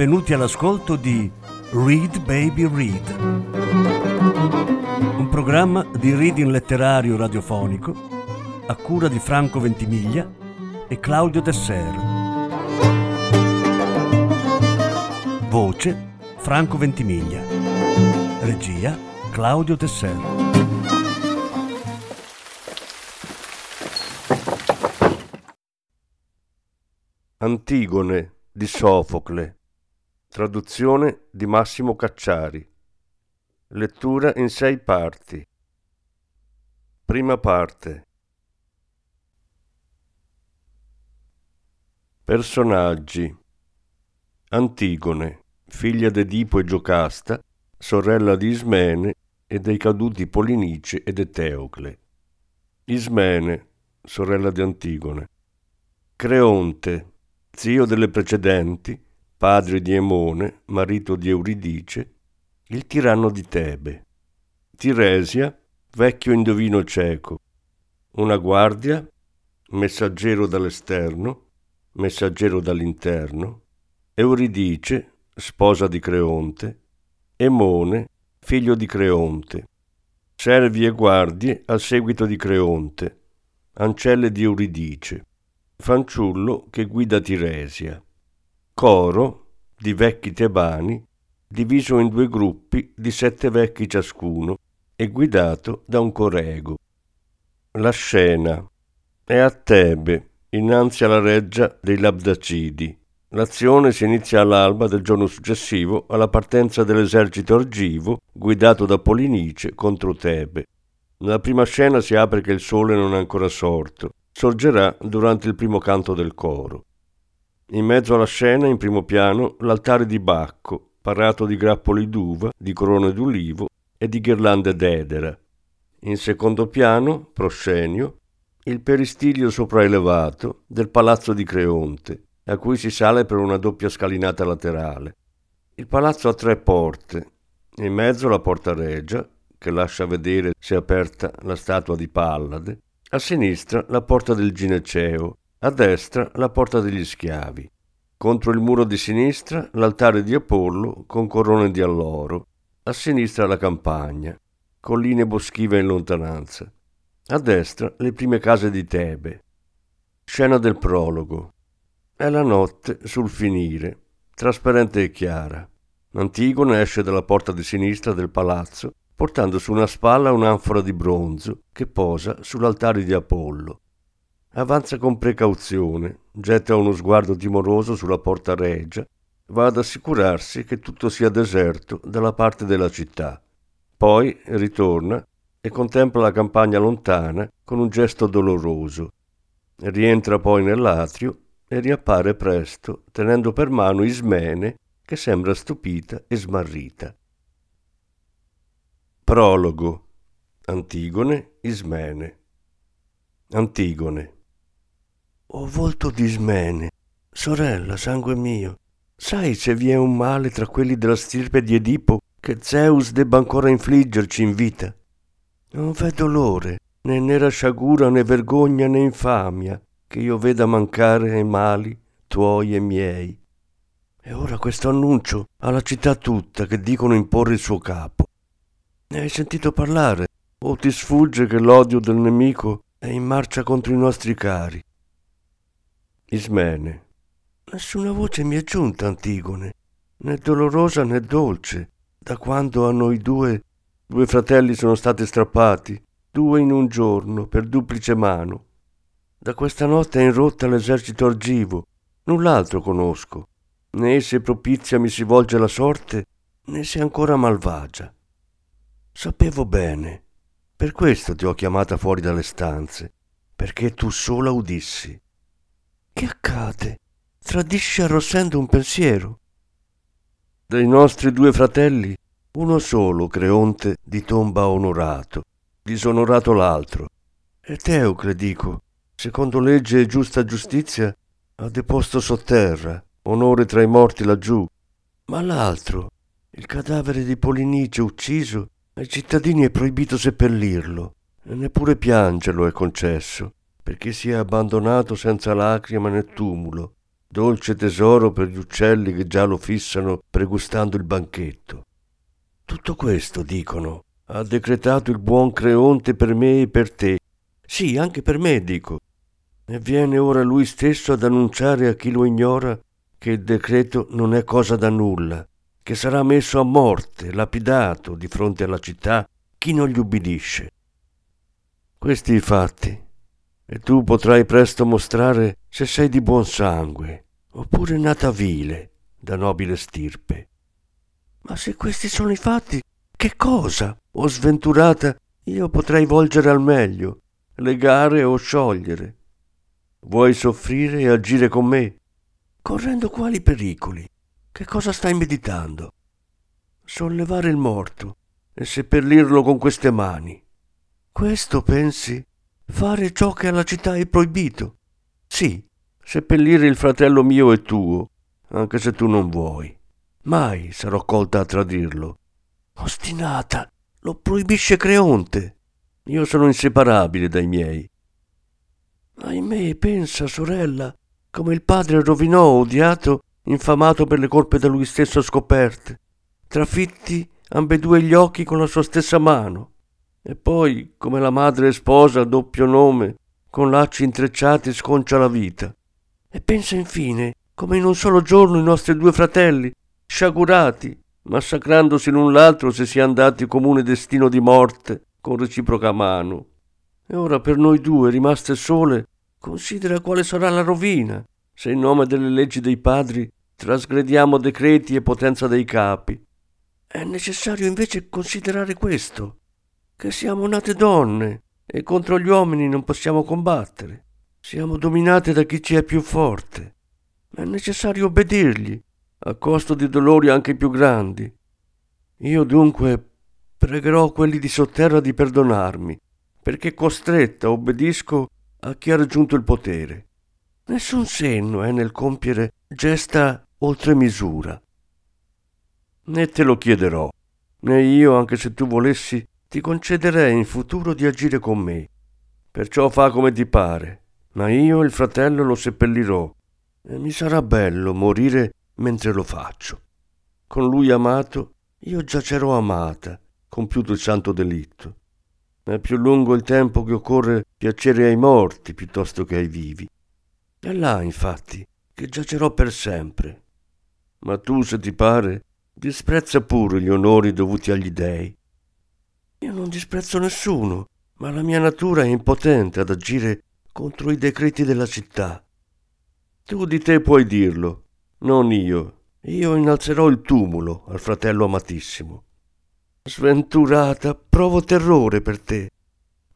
benvenuti all'ascolto di Read Baby Read, un programma di reading letterario radiofonico a cura di Franco Ventimiglia e Claudio Desser. Voce Franco Ventimiglia. Regia Claudio Desser. Antigone di Sofocle Traduzione di Massimo Cacciari. Lettura in sei parti. Prima parte. Personaggi. Antigone, figlia di Edipo e Giocasta, sorella di Ismene e dei caduti Polinice ed Eteocle. Ismene, sorella di Antigone. Creonte, zio delle precedenti, padre di Emone, marito di Euridice, il tiranno di Tebe. Tiresia, vecchio indovino cieco. Una guardia, messaggero dall'esterno, messaggero dall'interno. Euridice, sposa di Creonte. Emone, figlio di Creonte. Servi e guardie al seguito di Creonte. Ancelle di Euridice. Fanciullo che guida Tiresia coro di vecchi tebani diviso in due gruppi di sette vecchi ciascuno e guidato da un corego. La scena è a Tebe, innanzi alla reggia dei Labdacidi. L'azione si inizia all'alba del giorno successivo alla partenza dell'esercito argivo guidato da Polinice contro Tebe. Nella prima scena si apre che il sole non è ancora sorto. Sorgerà durante il primo canto del coro. In mezzo alla scena, in primo piano, l'altare di Bacco, parato di grappoli d'uva, di corone d'ulivo e di ghirlande d'edera. In secondo piano, proscenio, il peristilio sopraelevato del palazzo di Creonte, a cui si sale per una doppia scalinata laterale. Il palazzo ha tre porte, in mezzo la porta regia, che lascia vedere se aperta la statua di Pallade, a sinistra la porta del Gineceo, a destra la porta degli schiavi. Contro il muro di sinistra l'altare di Apollo con corone di alloro. A sinistra la campagna, colline boschive in lontananza. A destra le prime case di Tebe. Scena del prologo. È la notte sul finire, trasparente e chiara. Antigone esce dalla porta di sinistra del palazzo portando su una spalla un'anfora di bronzo che posa sull'altare di Apollo. Avanza con precauzione, getta uno sguardo timoroso sulla porta regia, va ad assicurarsi che tutto sia deserto dalla parte della città. Poi ritorna e contempla la campagna lontana con un gesto doloroso. Rientra poi nell'atrio e riappare presto, tenendo per mano Ismene, che sembra stupita e smarrita. Prologo Antigone Ismene Antigone o volto di Ismene, sorella, sangue mio, sai se vi è un male tra quelli della stirpe di Edipo che Zeus debba ancora infliggerci in vita? Non v'è dolore, né nera sciagura, né vergogna, né infamia, che io veda mancare ai mali tuoi e miei. E ora questo annuncio alla città tutta che dicono imporre il suo capo. Ne hai sentito parlare? O ti sfugge che l'odio del nemico è in marcia contro i nostri cari? Ismene. Nessuna voce mi è giunta, Antigone, né dolorosa né dolce, da quando a noi due, due fratelli sono stati strappati, due in un giorno, per duplice mano. Da questa notte è in rotta l'esercito argivo, null'altro conosco, né se propizia mi si volge la sorte, né se ancora malvagia. Sapevo bene, per questo ti ho chiamata fuori dalle stanze, perché tu sola udissi. Che accade? Tradisci arrossendo un pensiero. Dei nostri due fratelli, uno solo, Creonte, di tomba onorato, disonorato l'altro. E Teucle, dico, secondo legge e giusta giustizia, ha deposto sotterra, onore tra i morti laggiù. Ma l'altro, il cadavere di Polinice ucciso, ai cittadini è proibito seppellirlo, e neppure piangerlo è concesso perché sia abbandonato senza lacrima nel tumulo, dolce tesoro per gli uccelli che già lo fissano pregustando il banchetto. Tutto questo, dicono, ha decretato il buon Creonte per me e per te. Sì, anche per me, dico. E viene ora lui stesso ad annunciare a chi lo ignora che il decreto non è cosa da nulla, che sarà messo a morte, lapidato di fronte alla città chi non gli ubbidisce. Questi fatti, e tu potrai presto mostrare se sei di buon sangue, oppure nata vile, da nobile stirpe. Ma se questi sono i fatti, che cosa, o sventurata, io potrei volgere al meglio, legare o sciogliere? Vuoi soffrire e agire con me? Correndo quali pericoli? Che cosa stai meditando? Sollevare il morto e seppellirlo con queste mani. Questo pensi? Fare ciò che alla città è proibito? Sì, seppellire il fratello mio e tuo, anche se tu non vuoi. Mai sarò colta a tradirlo. Ostinata, lo proibisce Creonte. Io sono inseparabile dai miei. Ahimè, pensa, sorella, come il padre rovinò, odiato, infamato per le colpe da lui stesso scoperte, trafitti ambedue gli occhi con la sua stessa mano. E poi, come la madre sposa a doppio nome, con lacci intrecciati sconcia la vita. E pensa infine come in un solo giorno i nostri due fratelli, sciagurati, massacrandosi l'un l'altro se si andati comune destino di morte, con reciproca mano. E ora per noi due, rimaste sole, considera quale sarà la rovina, se in nome delle leggi dei padri trasgrediamo decreti e potenza dei capi. È necessario invece considerare questo, che siamo nate donne e contro gli uomini non possiamo combattere. Siamo dominate da chi ci è più forte. È necessario obbedirgli, a costo di dolori anche più grandi. Io dunque pregherò quelli di sotterra di perdonarmi, perché costretta obbedisco a chi ha raggiunto il potere. Nessun senno è nel compiere gesta oltre misura. Né te lo chiederò, né io, anche se tu volessi, ti concederei in futuro di agire con me. Perciò fa come ti pare, ma io il fratello lo seppellirò e mi sarà bello morire mentre lo faccio. Con lui amato io giacerò amata, compiuto il santo delitto. È più lungo il tempo che occorre piacere ai morti piuttosto che ai vivi. È là, infatti, che giacerò per sempre. Ma tu, se ti pare, disprezza pure gli onori dovuti agli dèi io non disprezzo nessuno, ma la mia natura è impotente ad agire contro i decreti della città. Tu di te puoi dirlo, non io. Io innalzerò il tumulo al fratello amatissimo. Sventurata, provo terrore per te.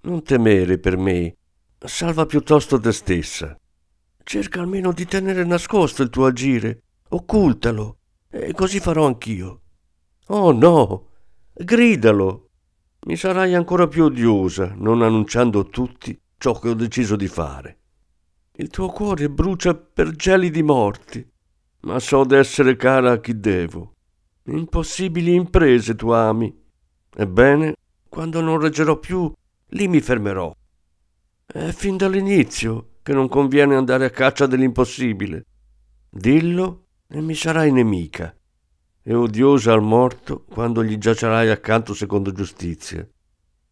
Non temere per me, salva piuttosto te stessa. Cerca almeno di tenere nascosto il tuo agire, occultalo, e così farò anch'io. Oh no, gridalo, mi sarai ancora più odiosa non annunciando a tutti ciò che ho deciso di fare. Il tuo cuore brucia per gelidi morti, ma so d'essere cara a chi devo. Impossibili imprese tu ami. Ebbene, quando non reggerò più, lì mi fermerò. È fin dall'inizio che non conviene andare a caccia dell'impossibile. Dillo e mi sarai nemica e odiosa al morto quando gli giacerai accanto secondo giustizia.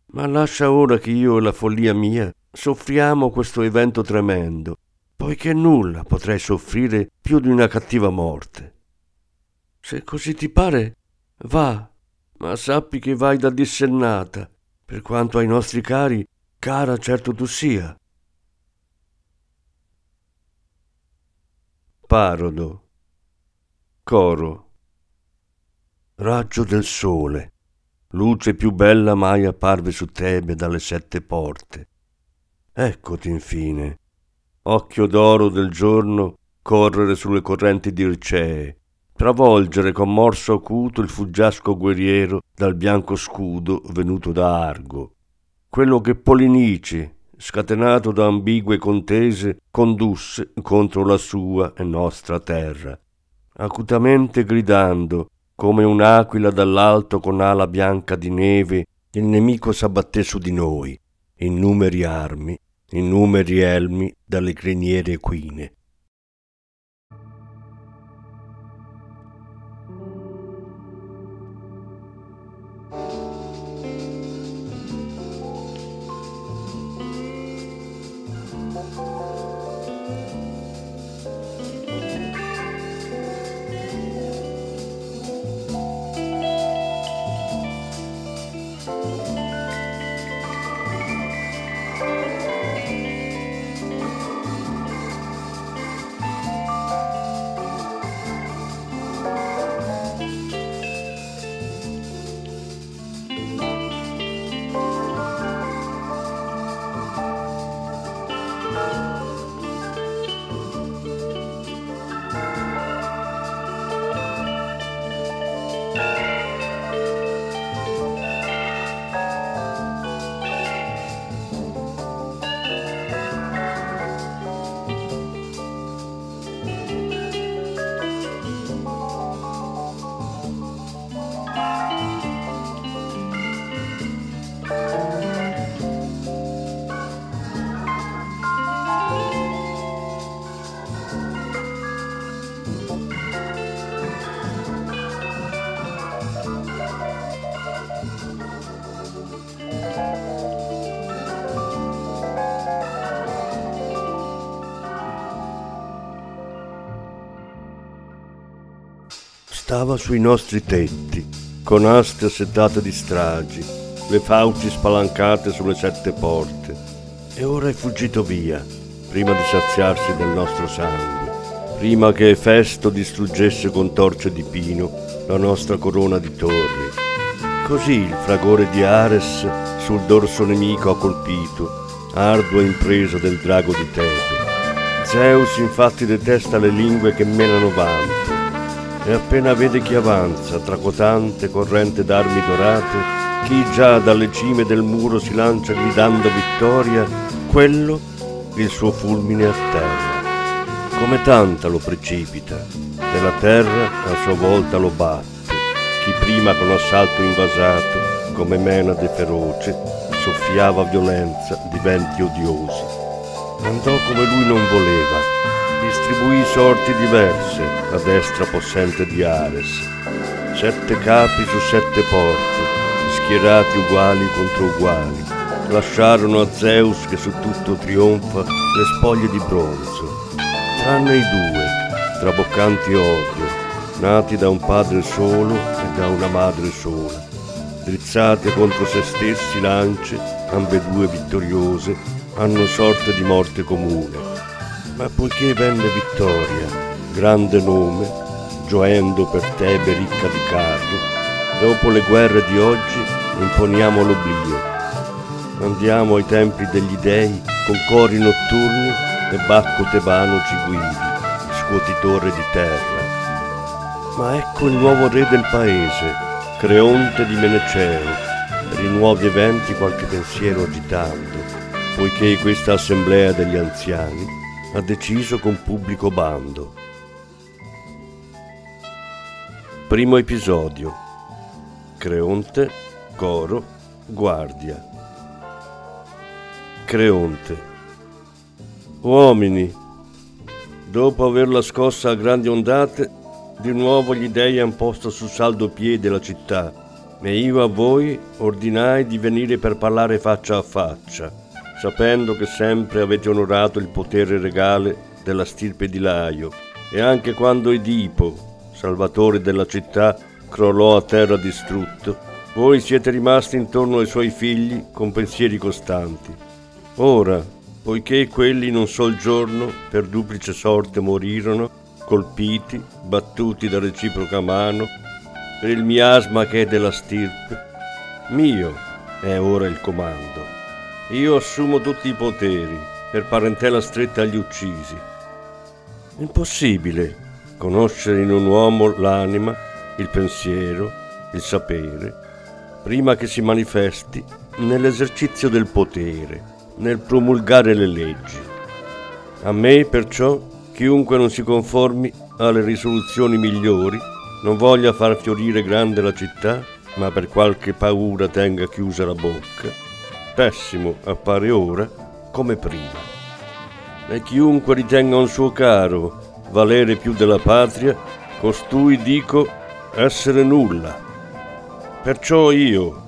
Ma lascia ora che io e la follia mia soffriamo questo evento tremendo, poiché nulla potrei soffrire più di una cattiva morte. Se così ti pare, va, ma sappi che vai da dissennata, per quanto ai nostri cari cara certo tu sia. Parodo Coro raggio del sole, luce più bella mai apparve su Tebe dalle sette porte. Eccoti infine, occhio d'oro del giorno correre sulle correnti dircee, travolgere con morso acuto il fuggiasco guerriero dal bianco scudo venuto da Argo, quello che Polinice, scatenato da ambigue contese, condusse contro la sua e nostra terra, acutamente gridando come un'aquila dall'alto con ala bianca di neve, il nemico s'abbatté su di noi, in numeri armi, in numeri elmi dalle criniere equine. Stava sui nostri tetti, con aste assetate di stragi, le fauci spalancate sulle sette porte, e ora è fuggito via, prima di saziarsi del nostro sangue, prima che Efesto distruggesse con torce di pino la nostra corona di torri. Così il fragore di Ares sul dorso nemico ha colpito, ardua impresa del drago di Tebe. Zeus infatti detesta le lingue che menano vanto, e appena vede chi avanza tra cotante corrente d'armi dorate, chi già dalle cime del muro si lancia gridando vittoria, quello il suo fulmine a terra. Come tanta lo precipita, e la terra a sua volta lo batte. Chi prima con assalto invasato, come menade feroce, soffiava violenza di venti odiosi. Andò come lui non voleva, distribuì sorti diverse. A destra possente di Ares. Sette capi su sette porte, schierati uguali contro uguali, lasciarono a Zeus che su tutto trionfa le spoglie di bronzo, tranne i due, traboccanti odio, nati da un padre solo e da una madre sola, drizzate contro se stessi lance, ambedue vittoriose, hanno sorte di morte comune ma poiché venne vittoria, grande nome, gioendo per Tebe ricca di carro, dopo le guerre di oggi imponiamo l'oblio. Andiamo ai templi degli dei con cori notturni e Bacco Tebano ci guidi, scuotitore di terra. Ma ecco il nuovo re del paese, Creonte di Meneceo, per i nuovi eventi qualche pensiero agitando, poiché questa assemblea degli anziani ha deciso con pubblico bando. Primo episodio. Creonte, coro, guardia. Creonte. Uomini, dopo averla scossa a grandi ondate, di nuovo gli dei han posto su saldo piede la città, e io a voi ordinai di venire per parlare faccia a faccia sapendo che sempre avete onorato il potere regale della stirpe di Laio, e anche quando Edipo, salvatore della città, crollò a terra distrutto, voi siete rimasti intorno ai suoi figli con pensieri costanti. Ora, poiché quelli in un sol giorno per duplice sorte morirono, colpiti, battuti da reciproca mano, per il miasma che è della stirpe, mio è ora il comando. Io assumo tutti i poteri per parentela stretta agli uccisi. Impossibile conoscere in un uomo l'anima, il pensiero, il sapere, prima che si manifesti nell'esercizio del potere, nel promulgare le leggi. A me, perciò, chiunque non si conformi alle risoluzioni migliori, non voglia far fiorire grande la città, ma per qualche paura tenga chiusa la bocca, pessimo appare ora come prima. E chiunque ritenga un suo caro valere più della patria, costui dico essere nulla. Perciò io,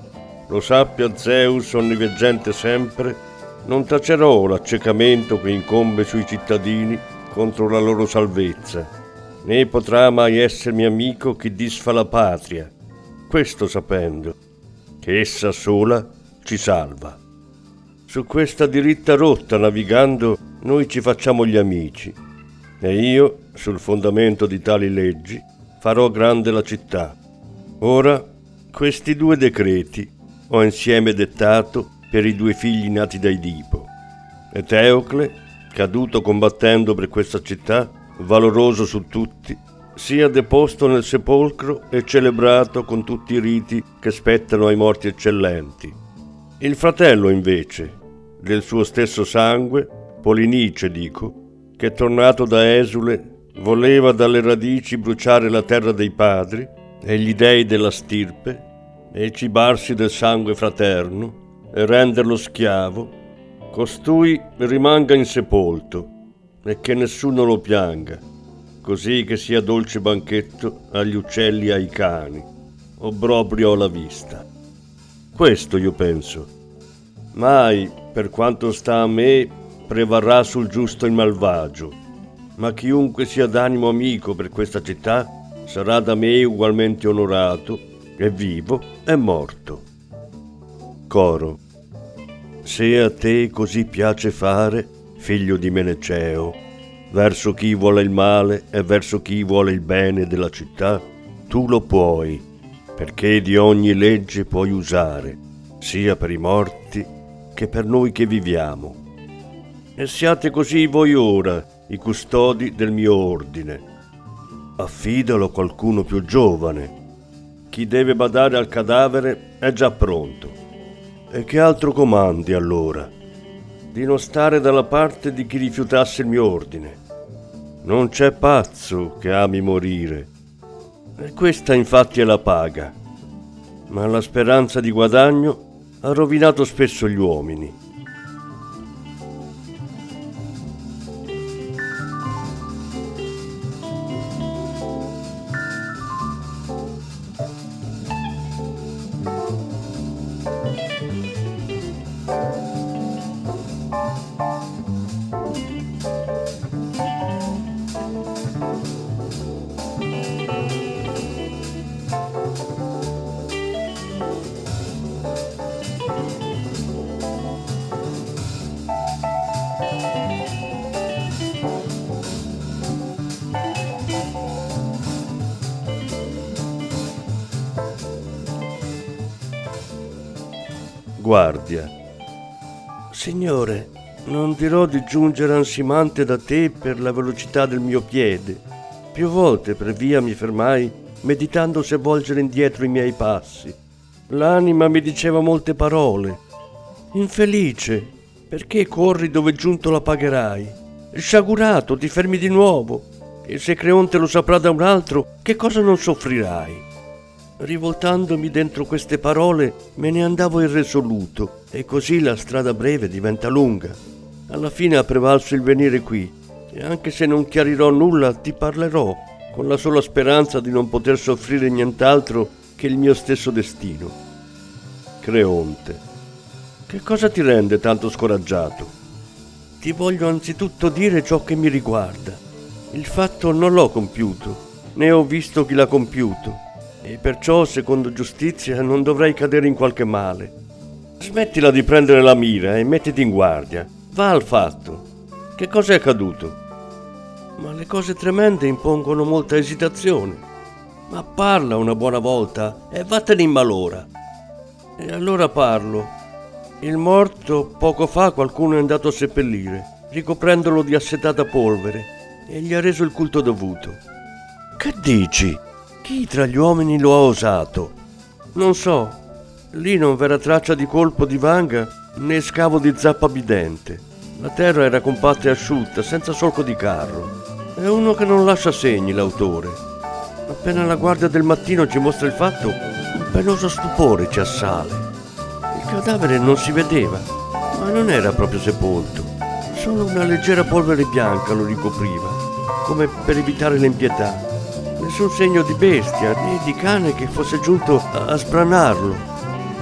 lo sappia Zeus onniveggente sempre, non tacerò l'accecamento che incombe sui cittadini contro la loro salvezza, né potrà mai essermi amico chi disfa la patria, questo sapendo, che essa sola ci salva. Su questa diritta rotta navigando noi ci facciamo gli amici e io, sul fondamento di tali leggi, farò grande la città. Ora, questi due decreti ho insieme dettato per i due figli nati da Edipo. Eteocle, caduto combattendo per questa città, valoroso su tutti, sia deposto nel sepolcro e celebrato con tutti i riti che spettano ai morti eccellenti il fratello, invece, del suo stesso sangue, Polinice dico, che tornato da Esule voleva dalle radici bruciare la terra dei padri e gli dei della stirpe e cibarsi del sangue fraterno e renderlo schiavo, costui rimanga insepolto e che nessuno lo pianga, così che sia dolce banchetto agli uccelli e ai cani, obbrobrio alla vista. Questo io penso. Mai, per quanto sta a me, prevarrà sul giusto il malvagio. Ma chiunque sia d'animo amico per questa città, sarà da me ugualmente onorato, è vivo e morto. Coro. Se a te così piace fare, figlio di Meneceo, verso chi vuole il male e verso chi vuole il bene della città, tu lo puoi, perché di ogni legge puoi usare, sia per i morti che per noi che viviamo. E siate così voi ora, i custodi del mio ordine. Affidalo a qualcuno più giovane. Chi deve badare al cadavere è già pronto. E che altro comandi allora? Di non stare dalla parte di chi rifiutasse il mio ordine. Non c'è pazzo che ami morire. E questa infatti è la paga. Ma la speranza di guadagno ha rovinato spesso gli uomini. Guardia. Signore, non dirò di giungere ansimante da te per la velocità del mio piede. Più volte per via mi fermai, meditando se volgere indietro i miei passi. L'anima mi diceva molte parole. Infelice, perché corri dove giunto la pagherai? Sciagurato, ti fermi di nuovo. E se Creonte lo saprà da un altro, che cosa non soffrirai? Rivoltandomi dentro queste parole me ne andavo irresoluto e così la strada breve diventa lunga. Alla fine ha prevalso il venire qui e anche se non chiarirò nulla ti parlerò con la sola speranza di non poter soffrire nient'altro che il mio stesso destino. Creonte, che cosa ti rende tanto scoraggiato? Ti voglio anzitutto dire ciò che mi riguarda. Il fatto non l'ho compiuto, né ho visto chi l'ha compiuto e perciò, secondo giustizia, non dovrei cadere in qualche male. Smettila di prendere la mira e mettiti in guardia. Va al fatto. Che cosa è accaduto? Ma le cose tremende impongono molta esitazione. Ma parla una buona volta e vattene in malora. E allora parlo. Il morto poco fa qualcuno è andato a seppellire, ricoprendolo di assetata polvere, e gli ha reso il culto dovuto. Che dici? Chi tra gli uomini lo ha osato? Non so. Lì non v'era traccia di colpo di vanga né scavo di zappa bidente. La terra era compatta e asciutta, senza solco di carro. È uno che non lascia segni, l'autore. Appena la guardia del mattino ci mostra il fatto, un penoso stupore ci assale. Il cadavere non si vedeva, ma non era proprio sepolto. Solo una leggera polvere bianca lo ricopriva, come per evitare l'impietà nessun segno di bestia né di cane che fosse giunto a sbranarlo.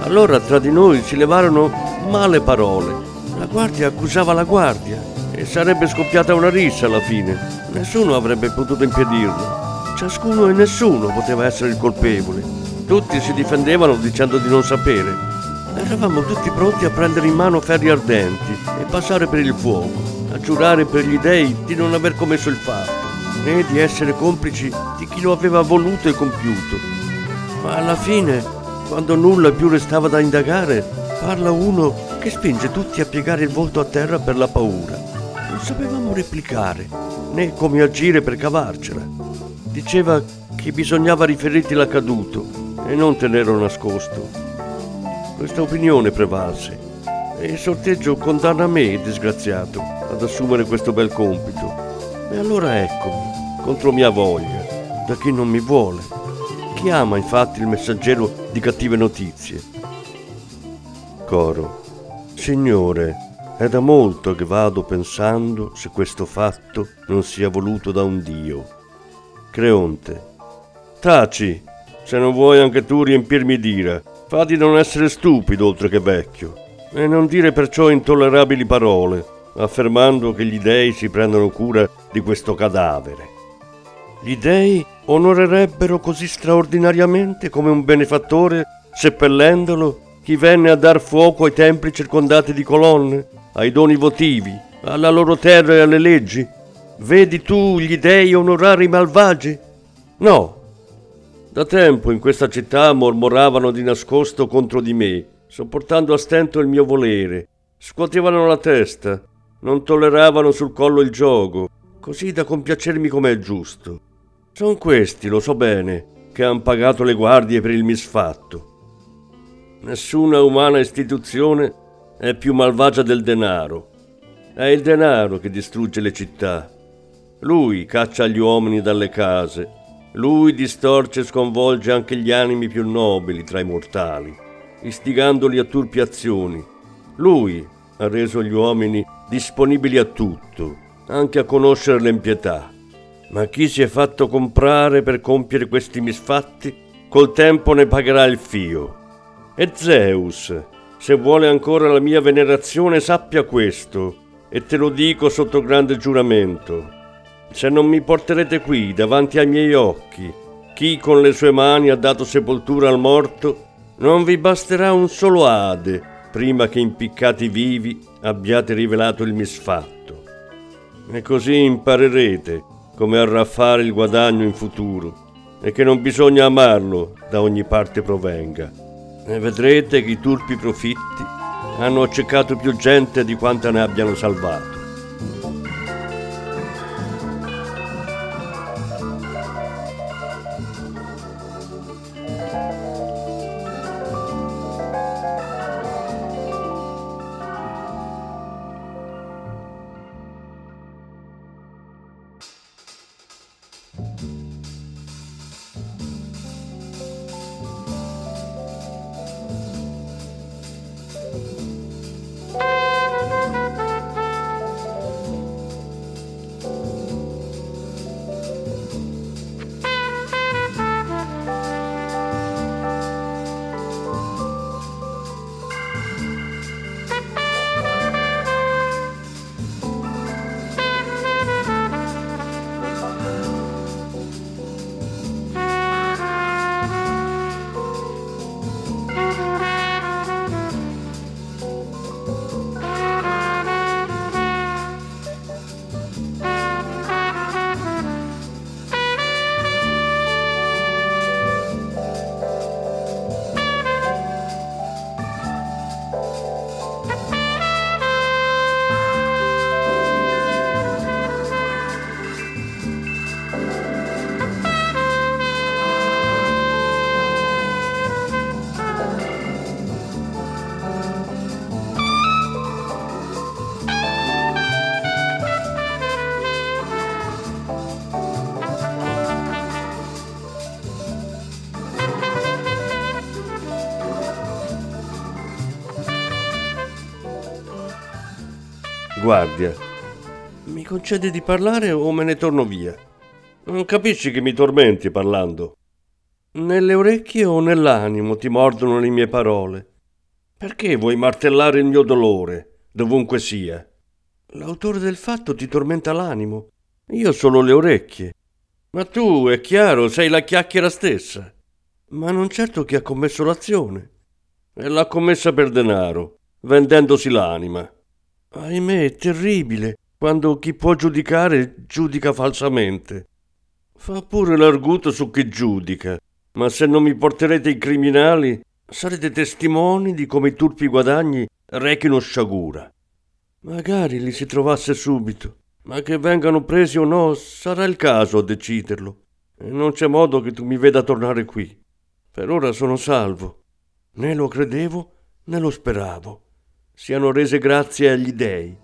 Allora tra di noi si levarono male parole. La guardia accusava la guardia e sarebbe scoppiata una rissa alla fine. Nessuno avrebbe potuto impedirlo. Ciascuno e nessuno poteva essere il colpevole. Tutti si difendevano dicendo di non sapere. Eravamo tutti pronti a prendere in mano ferri ardenti e passare per il fuoco, a giurare per gli dei di non aver commesso il fatto né di essere complici di chi lo aveva voluto e compiuto. Ma alla fine, quando nulla più restava da indagare, parla uno che spinge tutti a piegare il volto a terra per la paura. Non sapevamo replicare, né come agire per cavarcela. Diceva che bisognava riferirti l'accaduto e non tenerlo nascosto. Questa opinione prevalse e il sorteggio condanna me, disgraziato, ad assumere questo bel compito. E allora eccomi, contro mia voglia, da chi non mi vuole. Chi ama infatti il messaggero di cattive notizie? Coro. Signore, è da molto che vado pensando se questo fatto non sia voluto da un Dio. Creonte. Taci, se non vuoi anche tu riempirmi d'ira, fa di non essere stupido oltre che vecchio, e non dire perciò intollerabili parole, affermando che gli dei si prendono cura di questo cadavere. Gli dei onorerebbero così straordinariamente come un benefattore, seppellendolo, chi venne a dar fuoco ai templi circondati di colonne, ai doni votivi, alla loro terra e alle leggi? Vedi tu gli dei onorare i malvagi? No. Da tempo in questa città mormoravano di nascosto contro di me, sopportando a stento il mio volere, scuotevano la testa, non tolleravano sul collo il gioco, così da compiacermi come è giusto. Sono questi, lo so bene, che han pagato le guardie per il misfatto. Nessuna umana istituzione è più malvagia del denaro. È il denaro che distrugge le città. Lui caccia gli uomini dalle case. Lui distorce e sconvolge anche gli animi più nobili tra i mortali, istigandoli a turpi azioni. Lui ha reso gli uomini disponibili a tutto, anche a conoscere l'empietà. Ma chi si è fatto comprare per compiere questi misfatti, col tempo ne pagherà il fio. E Zeus, se vuole ancora la mia venerazione, sappia questo, e te lo dico sotto grande giuramento. Se non mi porterete qui davanti ai miei occhi, chi con le sue mani ha dato sepoltura al morto, non vi basterà un solo ade prima che impiccati vivi abbiate rivelato il misfatto. E così imparerete come arraffare il guadagno in futuro e che non bisogna amarlo da ogni parte provenga. E vedrete che i turpi profitti hanno accecato più gente di quanta ne abbiano salvato. Guardia, mi concedi di parlare o me ne torno via? Non capisci che mi tormenti parlando? Nelle orecchie o nell'animo ti mordono le mie parole? Perché vuoi martellare il mio dolore, dovunque sia? L'autore del fatto ti tormenta l'animo, io solo le orecchie. Ma tu, è chiaro, sei la chiacchiera stessa. Ma non certo chi ha commesso l'azione. E l'ha commessa per denaro, vendendosi l'anima. Ahimè, è terribile quando chi può giudicare giudica falsamente. Fa pure l'arguto su chi giudica, ma se non mi porterete i criminali, sarete testimoni di come i turpi guadagni rechino sciagura. Magari li si trovasse subito, ma che vengano presi o no, sarà il caso a deciderlo. E non c'è modo che tu mi veda tornare qui. Per ora sono salvo. Né lo credevo, né lo speravo siano rese grazie agli dèi.